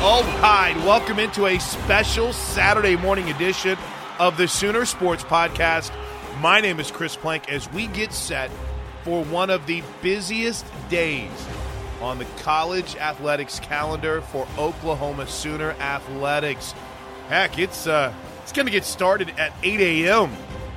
All right, welcome into a special Saturday morning edition of the Sooner Sports Podcast. My name is Chris Plank as we get set for one of the busiest days on the college athletics calendar for Oklahoma Sooner athletics. Heck, it's uh, it's going to get started at 8 a.m.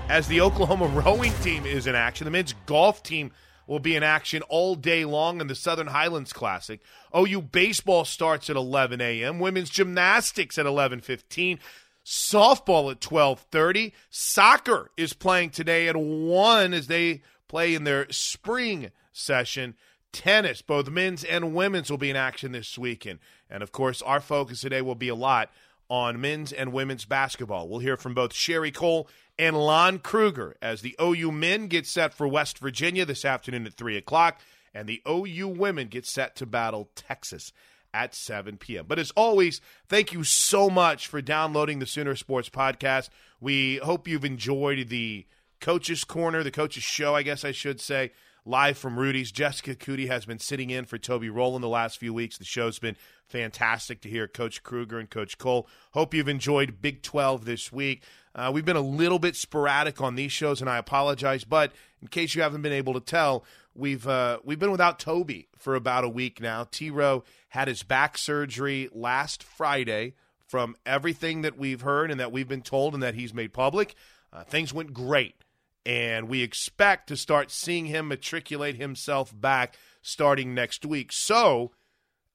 as the Oklahoma rowing team is in action. The men's golf team will be in action all day long in the Southern Highlands Classic. OU baseball starts at 11 a.m. Women's gymnastics at 11:15. Softball at 12:30. Soccer is playing today at 1 as they play in their spring session. Tennis, both men's and women's will be in action this weekend. And of course, our focus today will be a lot on men's and women's basketball. We'll hear from both Sherri Coale and Lon Kruger as the OU men get set for West Virginia this afternoon at 3 o'clock, and the OU women get set to battle Texas at 7 p.m. But as always, thank you so much for downloading the Sooner Sports Podcast. We hope you've enjoyed the Coach's Corner, the Coach's Show, I guess I should say live from Rudy's. Jessica Cootie has been sitting in for Toby Rowland the last few weeks. The show's been fantastic to hear Coach Kruger and Coach Coale. Hope you've enjoyed Big 12 this week. Uh, we've been a little bit sporadic on these shows, and I apologize. But in case you haven't been able to tell, we've uh, we've been without Toby for about a week now. T. Rowe had his back surgery last Friday. From everything that we've heard and that we've been told and that he's made public, uh, things went great and we expect to start seeing him matriculate himself back starting next week. So,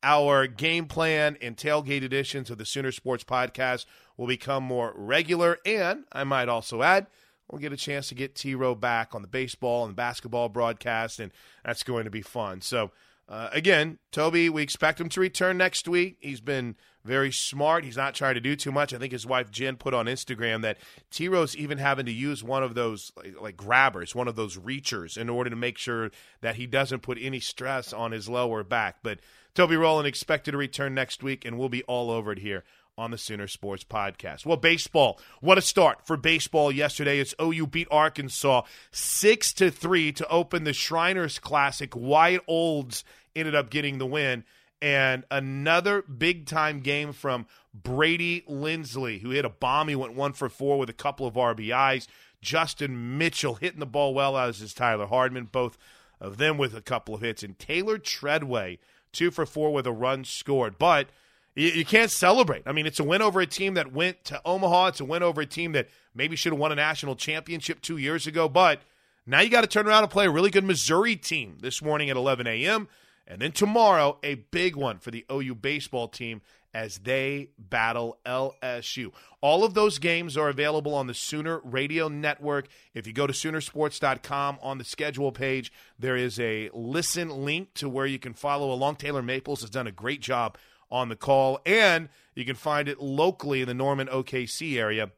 our game plan and tailgate editions of the Sooner Sports Podcast will become more regular, and I might also add, we'll get a chance to get T Row back on the baseball and basketball broadcast, and that's going to be fun. So, uh, again, Toby, we expect him to return next week. He's been very smart. He's not trying to do too much. I think his wife Jen put on Instagram that T Rose even having to use one of those like, like, grabbers, one of those reachers, in order to make sure that he doesn't put any stress on his lower back. But Toby Rowland expected to return next week, and we'll be all over it here on the Sooner Sports Podcast. Well, baseball. What a start for baseball yesterday as OU beat Arkansas six to three to open the Shriners Classic. Wyatt Olds ended up getting the win. And another big time game from Brady Lindsly, who hit a bomb. He went one for four with a couple of RBIs. Justin Mitchell hitting the ball well, as is Tyler Hardman, both of them with a couple of hits. And Taylor Tredaway two for four with a run scored. But you, you can't celebrate. I mean, it's a win over a team that went to Omaha. It's a win over a team that maybe should have won a national championship two years ago. But now you got to turn around and play a really good Missouri team this morning at 11 a.m. And then tomorrow, a big one for the OU baseball team as they battle LSU. All of those games are available on the Sooner Radio Network. If you go to Soonersports.com on the schedule page, there is a listen link to where you can follow along. Taylor Maples has done a great job on the call, and you can find it locally in the Norman OKC area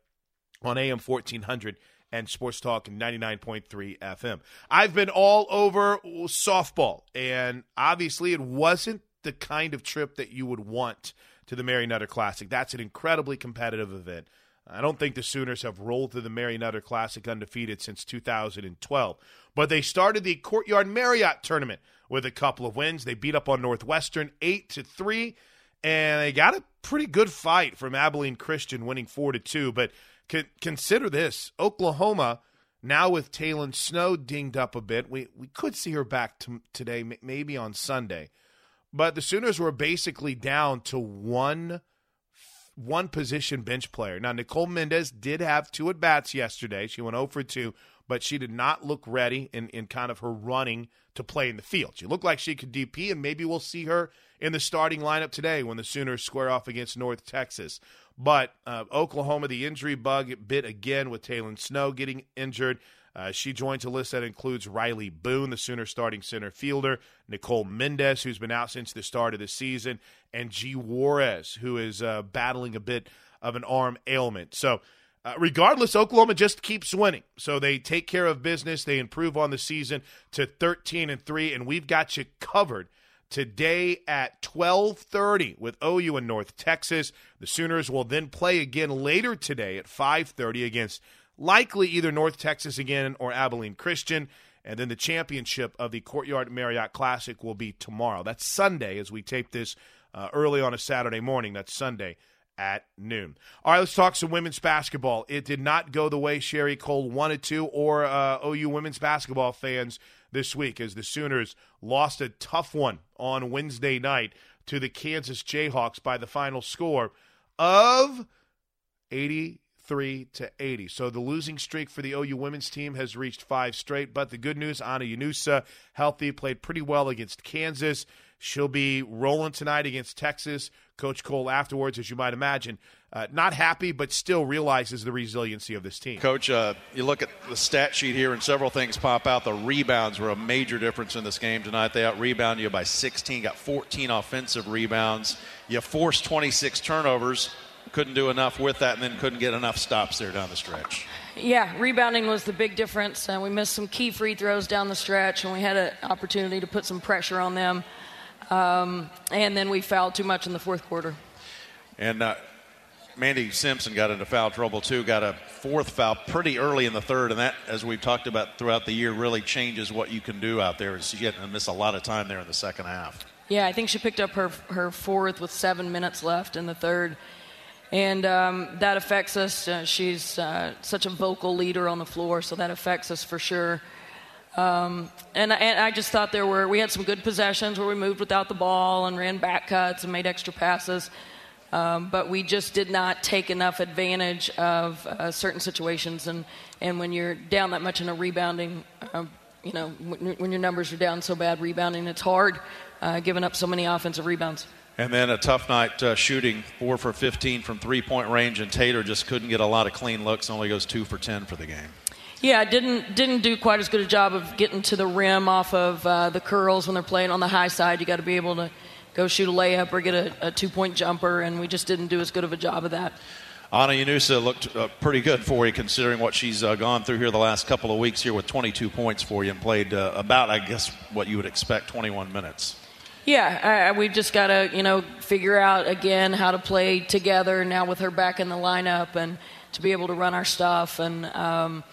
on AM 1400 and Sports Talk 99.3 FM. I've been all over softball, and obviously it wasn't the kind of trip that you would want to the Mary Nutter Classic. That's an incredibly competitive event. I don't think the Sooners have rolled through the Mary Nutter Classic undefeated since 2012. But they started the Courtyard Marriott tournament with a couple of wins. They beat up on Northwestern 8 to 3 and they got a pretty good fight from Abilene Christian winning 4 to 2, but consider this, Oklahoma now with Taylon Snow dinged up a bit. We we could see her back to, today maybe on Sunday. But the Sooners were basically down to one one position bench player. Now, Nicole Mendes did have two at bats yesterday. She went 0 for 2, but she did not look ready in, in kind of her running to play in the field. She looked like she could DP, and maybe we'll see her in the starting lineup today when the Sooners square off against North Texas. But uh, Oklahoma, the injury bug bit again with Taylon Snow getting injured. Uh, she joins a list that includes Rylie Boone, the Sooner starting center fielder, Nicole Mendes, who's been out since the start of the season, and G. Juarez, who is uh, battling a bit of an arm ailment. So, uh, regardless, Oklahoma just keeps winning. So they take care of business. They improve on the season to 13 and 3, and we've got you covered today at 12:30 with OU in North Texas. The Sooners will then play again later today at 5:30 against likely either North Texas again or Abilene Christian. And then the championship of the Courtyard Marriott Classic will be tomorrow. That's Sunday as we tape this uh, early on a Saturday morning. That's Sunday at noon. All right, let's talk some women's basketball. It did not go the way Sherri Coale wanted to, or uh, OU women's basketball fans this week, as the Sooners lost a tough one on Wednesday night to the Kansas Jayhawks by the final score of 80 three to 80. So the losing streak for the OU women's team has reached five straight. But the good news, Ana Llanusa, healthy, played pretty well against Kansas. She'll be rolling tonight against Texas. Coach Coale afterwards, as you might imagine, uh, not happy, but still realizes the resiliency of this team. Coach, uh, you look at the stat sheet here, and several things pop out. The rebounds were a major difference in this game tonight. They out rebounded you by 16, got 14 offensive rebounds. You forced 26 turnovers couldn't do enough with that and then couldn't get enough stops there down the stretch. Yeah, rebounding was the big difference. Uh, we missed some key free throws down the stretch, and we had an opportunity to put some pressure on them. Um, and then we fouled too much in the fourth quarter. And uh, Mandy Simpson got into foul trouble too. Got a fourth foul pretty early in the third, and that, as we've talked about throughout the year, really changes what you can do out there. She's getting to miss a lot of time there in the second half. Yeah, I think she picked up her her fourth with seven minutes left in the third and um, that affects us. Uh, she's uh, such a vocal leader on the floor, so that affects us for sure. Um, and, and, I just thought there were we had some good possessions where we moved without the ball and ran back cuts and made extra passes, um, but we just did not take enough advantage of uh, certain situations. And and when you're down that much in a rebounding, um, you know, when, when, your numbers are down so bad rebounding, it's hard uh, giving up so many offensive rebounds. And then a tough night uh, shooting, four for 15 from three point range, and Taylor just couldn't get a lot of clean looks, only goes two for 10 for the game. Yeah, didn't didn't do quite as good a job of getting to the rim off of uh, the curls when they're playing on the high side. You got to be able to go shoot a layup or get a, a two point jumper, and we just didn't do as good of a job of that. Ana Llanusa looked uh, pretty good for you, considering what she's uh, gone through here the last couple of weeks here with 22 points for you and played uh, about, I guess, what you would expect 21 minutes. Yeah, we've just got to, you know, figure out again how to play together now with her back in the lineup and to be able to run our stuff. And um,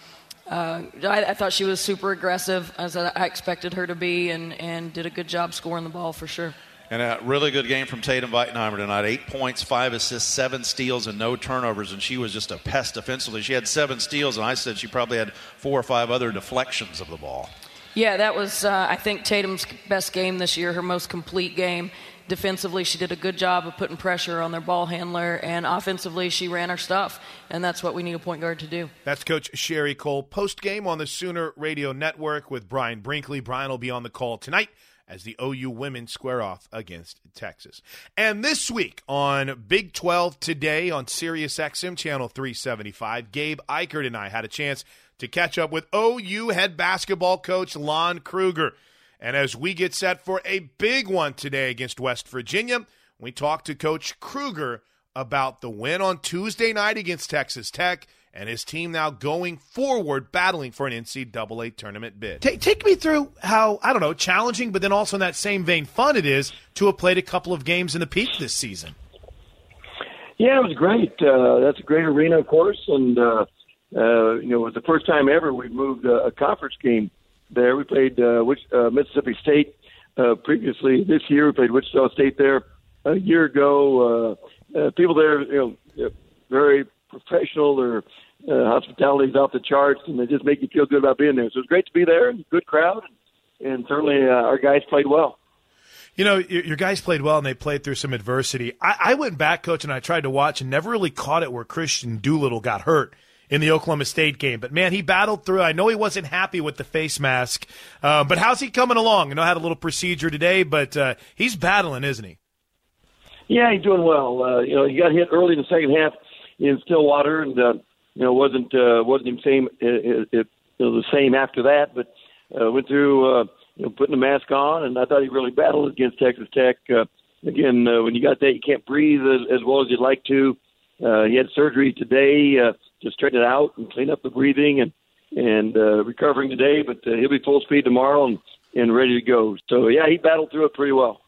uh, I, I, thought she was super aggressive, as I expected her to be, and, and did a good job scoring the ball for sure. And a really good game from Tatum Veitenheimer tonight. Eight points, five assists, seven steals, and no turnovers. And she was just a pest defensively. She had seven steals, and I said she probably had four or five other deflections of the ball. Yeah, that was, uh, I think, Tatum's best game this year, her most complete game. Defensively, she did a good job of putting pressure on their ball handler, and offensively, she ran her stuff, and that's what we need a point guard to do. That's Coach Sherri Coale. post game on the Sooner Radio Network with Brian Brinkley. Brian will be on the call tonight as the OU women square off against Texas. And this week on Big 12 Today on Sirius XM Channel 375, Gabe Ikard and I had a chance to catch up with OU head basketball coach Lon Kruger. And as we get set for a big one today against West Virginia, we talk to Coach Kruger about the win on Tuesday night against Texas Tech and his team now going forward battling for an NCAA tournament bid. Take, take me through how, I don't know, challenging, but then also in that same vein, fun it is to have played a couple of games in the Peake this season. Yeah, it was great. Uh, that's a great arena, of course, and uh, uh, you know, it was the first time ever we moved a, a conference game there. We played uh, which, uh, Mississippi State uh, previously. This year we played Wichita State there a year ago. Uh, uh, people there, you know, very professional. Their uh, hospitality is off the charts, and they just make you feel good about being there. So it's great to be there. Good crowd, and certainly uh, our guys played well. You know, your guys played well and they played through some adversity. I, I went back, coach, and I tried to watch and never really caught it where Kristian Doolittle got hurt in the Oklahoma State game. But man, he battled through. I know he wasn't happy with the face mask, uh, but how's he coming along? I know I had a little procedure today, but uh, he's battling, isn't he? Yeah, he's doing well. Uh, you know, he got hit early in the second half in Stillwater, and uh, you know wasn't uh, wasn't the same it, it, you know, the same after that, but uh, went through uh, you know putting the mask on, and I thought he really battled against Texas Tech. Uh, again, uh, when you got that, you can't breathe as, as well as you'd like to. Uh, he had surgery today. Uh, to straighten it out and clean up the breathing and and uh, recovering today, but uh, he'll be full speed tomorrow and, and ready to go. So yeah, he battled through it pretty well.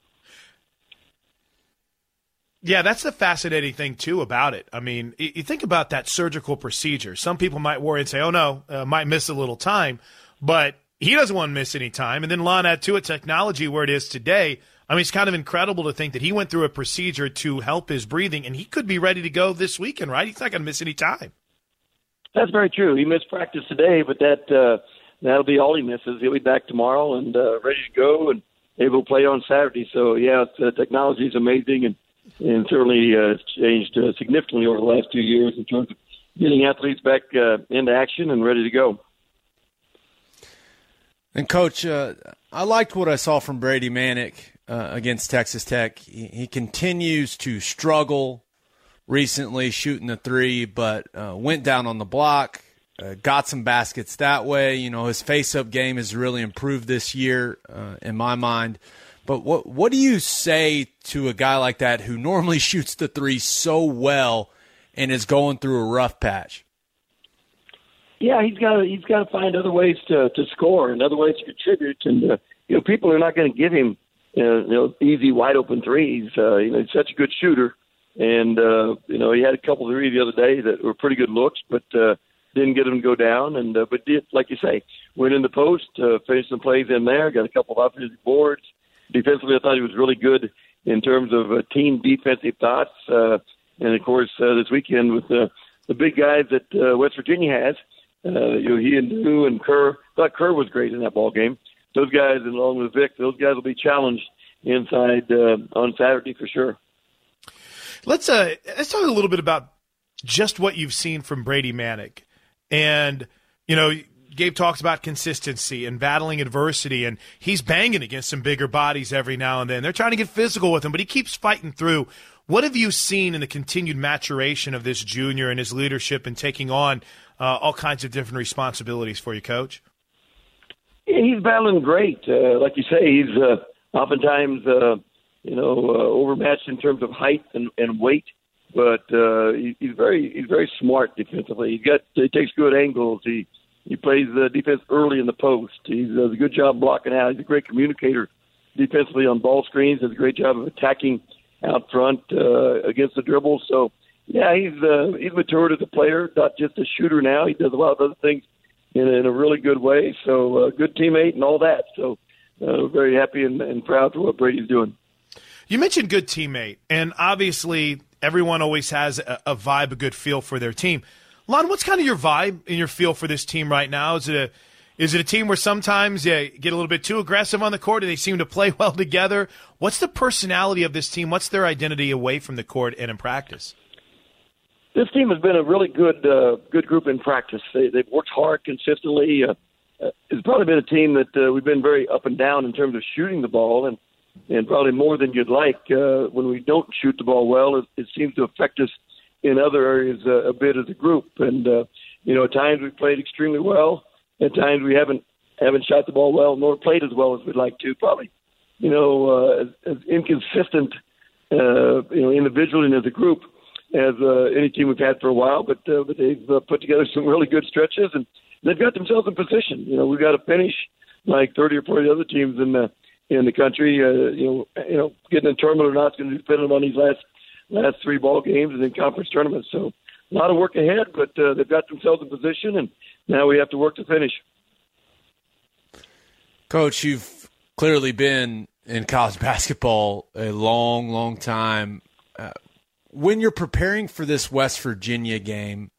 Yeah, that's the fascinating thing too about it. I mean, you think about that surgical procedure. Some people might worry and say, "Oh no, uh, might miss a little time," but he doesn't want to miss any time. And then Lon add to it technology where it is today. I mean, it's kind of incredible to think that he went through a procedure to help his breathing, and he could be ready to go this weekend, right? He's not going to miss any time. That's very true. He missed practice today, but that uh, that'll be all he misses. He'll be back tomorrow and uh, ready to go and able to play on Saturday. So yeah, technology is amazing and and certainly uh, changed uh, significantly over the last two years in terms of getting athletes back uh, into action and ready to go. And coach, uh, I liked what I saw from Brady Manek uh, against Texas Tech. He, he continues to struggle recently shooting the three, but uh, went down on the block, uh, got some baskets that way. You know, his face up game has really improved this year, uh, in my mind. But what what do you say to a guy like that who normally shoots the three so well and is going through a rough patch? Yeah, he's got to he's got to find other ways to to score and other ways to contribute. And uh, you know, people are not going to give him uh, you know easy wide open threes. Uh, you know, he's such a good shooter and uh, you know he had a couple of three the other day that were pretty good looks, but uh, didn't get him to go down. And uh, but did like you say, went in the post, uh, finished some plays in there, got a couple of offensive boards. Defensively, I thought he was really good in terms of uh, team defensive thoughts. Uh, and of course, uh, this weekend with uh, the big guys that uh, West Virginia has, uh, you know, he and New and Kur. Thought Kur was great in that ball game. Those guys, along with Vic, those guys will be challenged inside uh, on Saturday for sure. Let's uh let's talk a little bit about just what you've seen from Brady Manek. And you know, Gabe talks about consistency and battling adversity, and he's banging against some bigger bodies every now and then. They're trying to get physical with him, but he keeps fighting through. What have you seen in the continued maturation of this junior and his leadership and taking on uh, all kinds of different responsibilities for you, Coach? He's battling great. Uh, like you say, he's uh, oftentimes uh, you know, uh, overmatched in terms of height and, and weight. But uh, he, he's very he's very smart defensively. He got he takes good angles. He he plays the defense early in the post. He does a good job blocking out. He's a great communicator defensively on ball screens. Does a great job of attacking out front uh, against the dribble. So yeah, he's uh, he's matured as a player, not just a shooter now. He does a lot of other things in, in a really good way. So uh, good teammate and all that. So uh, very happy and, and proud for what Brady's doing. You mentioned good teammate, and obviously everyone always has a, a, vibe, a good feel for their team. Lon, what's kind of your vibe and your feel for this team right now? Is it a Is it a team where sometimes they get a little bit too aggressive on the court and they seem to play well together? What's the personality of this team? What's their identity away from the court and in practice? This team has been a really good uh, good group in practice. They, they've worked hard consistently. Uh, uh, it's probably been a team that uh, we've been very up and down in terms of shooting the ball, and and probably more than you'd like. Uh, when we don't shoot the ball well, it, it seems to affect us in other areas uh, a bit as a group. And uh, you know, at times we've played extremely well. At times we haven't haven't shot the ball well, nor played as well as we'd like to. Probably, you know, uh, as, as inconsistent, uh, you know, individually and as a group as uh, any team we've had for a while. But uh, but they've uh, put together some really good stretches, and they've got themselves in position. You know, we've got to finish like 30 or 40 other teams in the in the country. Uh, you know, you know, getting in the tournament or not is going to depend on these last last three ball games and then conference tournaments. So a lot of work ahead, but uh, they've got themselves in position, and now we have to work to finish. Coach, you've clearly been in college basketball a long, long time. Uh, when you're preparing for this West Virginia game,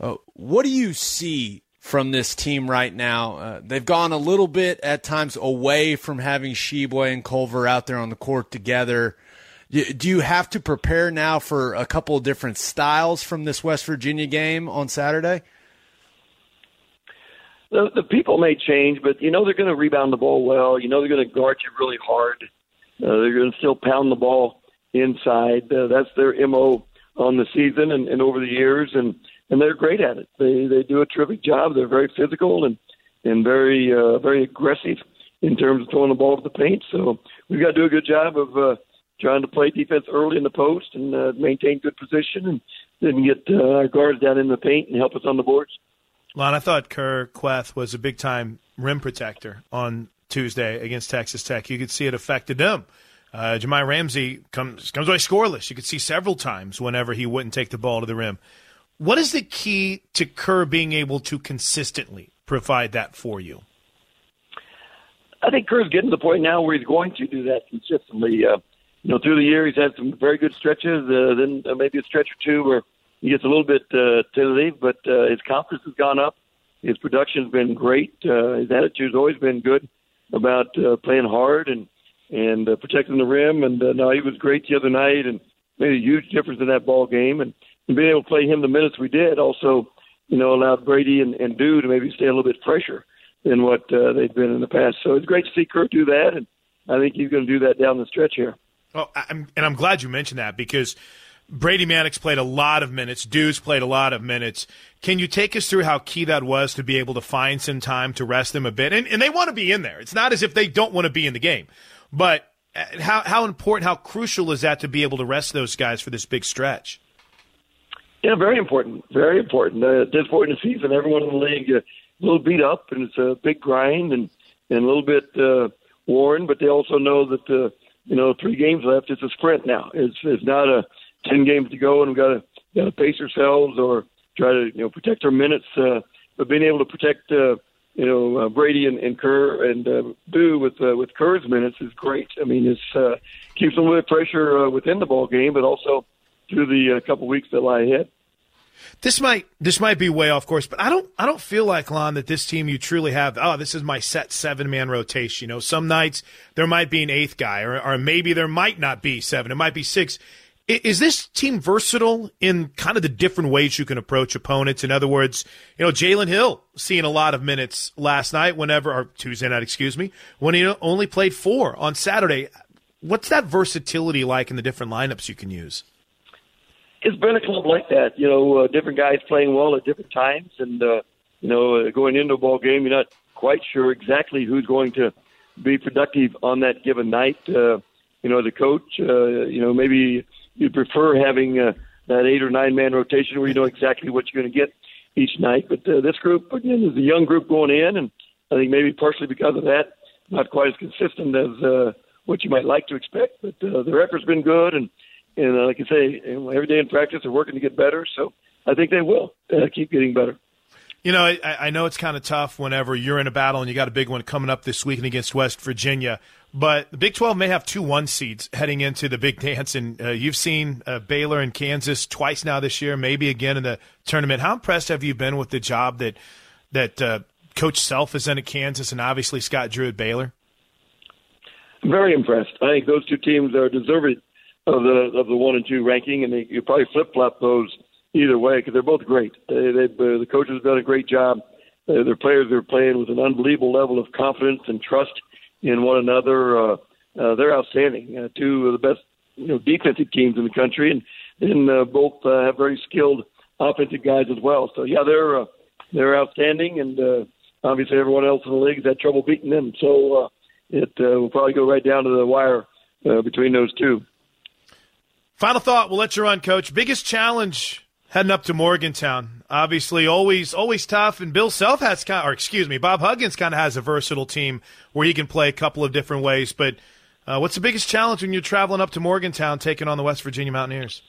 uh, what do you see from this team right now? Uh, they've gone a little bit at times away from having Tshiebwe and Culver out there on the court together. Do you have to prepare now for a couple of different styles from this West Virginia game on Saturday? The, the people may change, but you know they're going to rebound the ball well. You know they're going to guard you really hard. Uh, they're going to still pound the ball inside. Uh, that's their mo on the season and, and over the years, and and they're great at it. They they do a terrific job. They're very physical and and very uh, very aggressive in terms of throwing the ball to the paint. So we've got to do a good job of uh, trying to play defense early in the post and uh, maintain good position, and then get uh, our guards down in the paint and help us on the boards. Lon, I thought Kur Kuath was a big time rim protector on Tuesday against Texas Tech. You could see it affected them. Uh, Jahmi'us Ramsey comes comes away scoreless. You could see several times whenever he wouldn't take the ball to the rim. What is the key to Kur being able to consistently provide that for you? I think Kur's getting to the point now where he's going to do that consistently. Uh, you know, through the year, he's had some very good stretches. Uh, then uh, maybe a stretch or two where he gets a little bit uh, tentative, but uh, his confidence has gone up. His production's been great. Uh, his attitude's always been good about uh, playing hard and and uh, protecting the rim. And uh, no, he was great the other night and made a huge difference in that ball game. And, and being able to play him the minutes we did also, you know, allowed Brady and, and Dew to maybe stay a little bit fresher than what uh, they've been in the past. So it's great to see Kurt do that, and I think he's going to do that down the stretch here. Oh, I'm, and I'm glad you mentioned that because Brady Maddox played a lot of minutes. Deuce played a lot of minutes. Can you take us through how key that was to be able to find some time to rest them a bit? And, and they want to be in there. It's not as if they don't want to be in the game. But uh, how, how important, how crucial is that to be able to rest those guys for this big stretch? Yeah, very important. Very important. Uh, this point in the season, everyone in the league uh, a little beat up, and it's a big grind and, and a little bit uh, worn, but they also know that, uh, you know, three games left. It's a sprint now. It's, it's not a – ten games to go, and we've got to got to pace ourselves or try to you know protect our minutes. Uh, but being able to protect uh, you know uh, Brady and, and Kur and uh, Boo with uh, with Kur's minutes is great. I mean, it's uh, keeps a little bit of pressure uh, within the ball game, but also through the uh, couple weeks that lie ahead. This might this might be way off course, but I don't I don't feel like Lon that this team you truly have. Oh, this is my set seven man rotation. You know, some nights there might be an eighth guy, or or maybe there might not be seven. It might be six. Is this team versatile in kind of the different ways you can approach opponents? In other words, you know, Jalen Hill seeing a lot of minutes last night, whenever, or Tuesday night, excuse me, when he only played four on Saturday. What's that versatility like in the different lineups you can use? It's been a club like that, you know, uh, different guys playing well at different times, and uh, you know, uh, going into a ball game, you're not quite sure exactly who's going to be productive on that given night. Uh, you know, the coach, uh, you know, maybe you prefer having uh, that eight or nine man rotation where you know exactly what you're going to get each night. But uh, this group again is a young group going in, and I think maybe partially because of that, not quite as consistent as uh, what you might like to expect. But uh, their effort's been good, and and uh, like I say, every day in practice they're working to get better. So I think they will uh, keep getting better. You know, I, I know it's kind of tough whenever you're in a battle and you got a big one coming up this weekend against West Virginia. But the Big 12 may have two one seeds heading into the big dance. And uh, you've seen uh, Baylor and Kansas twice now this year, maybe again in the tournament. How impressed have you been with the job that that uh, Coach Self is in at Kansas, and obviously Scott Drew at Baylor? Very impressed. I think those two teams are deserving of the of the one and two ranking, and you probably flip flop those either way because they're both great. They, they, uh, the coaches have done a great job. Uh, their players are playing with an unbelievable level of confidence and trust in one another. Uh, uh, they're outstanding. Uh, two of the best you know defensive teams in the country, and and uh, both uh, have very skilled offensive guys as well. So yeah, they're uh, they're outstanding, and uh, obviously everyone else in the league has had trouble beating them. So uh, it uh, will probably go right down to the wire uh, between those two. Final thought. We'll let you run, Coach. Biggest challenge heading up to Morgantown. Obviously, always always tough. And Bill Self has kind, of, or excuse me, Bob Huggins kind of has a versatile team where he can play a couple of different ways. But uh, what's the biggest challenge when you're traveling up to Morgantown, taking on the West Virginia Mountaineers?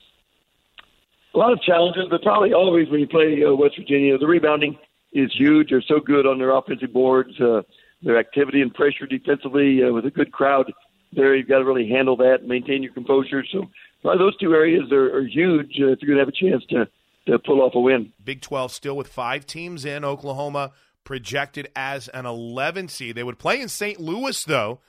A lot of challenges, but probably always when you play uh, West Virginia, the rebounding is huge. They're so good on their offensive boards. Uh, their activity and pressure defensively uh, with a good crowd there, you've got to really handle that, and maintain your composure. So those two areas are, are huge uh, if you're going to have a chance to to pull off a win. Big 12 still with five teams in. Oklahoma projected as an 11 seed. They would play in St. Louis though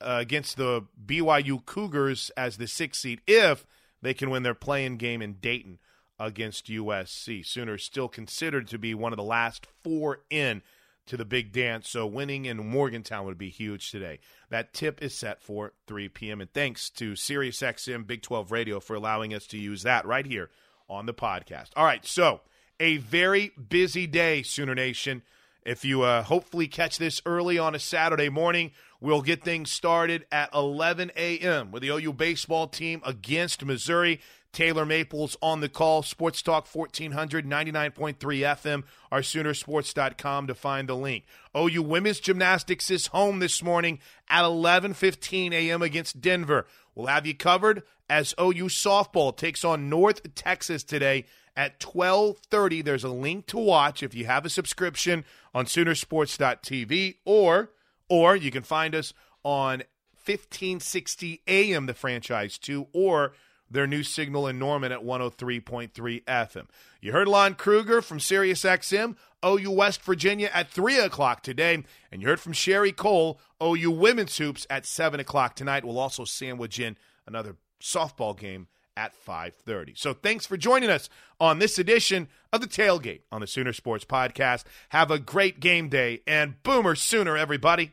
uh, against the BYU Cougars as the six seed if they can win their playing game in Dayton against USC. Sooners still considered to be one of the last four in to the big dance, so winning in Morgantown would be huge today. That tip is set for 3 p.m. And thanks to SiriusXM Big 12 Radio for allowing us to use that right here on the podcast. All right, so a very busy day, Sooner Nation. If you uh, hopefully catch this early on a Saturday morning, we'll get things started at 11 a.m. with the OU baseball team against Missouri. Taylor Maples on the call. Sports Talk 1400, 99.3 FM, our Soonersports.com to find the link. OU women's gymnastics is home this morning at 11.15 a.m. against Denver. We'll have you covered as OU softball takes on North Texas today at 12:30. There's a link to watch if you have a subscription on Soonersports.tv or or you can find us on 1560 AM the franchise 2 or their new signal in Norman at 103.3 FM. You heard Lon Kruger from SiriusXM, OU West Virginia at 3 o'clock today, and you heard from Sherri Coale, OU Women's Hoops at 7 o'clock tonight. We'll also sandwich in another softball game at 5:30. So thanks for joining us on this edition of the Tailgate on the Sooner Sports Podcast. Have a great game day and Boomer Sooner everybody.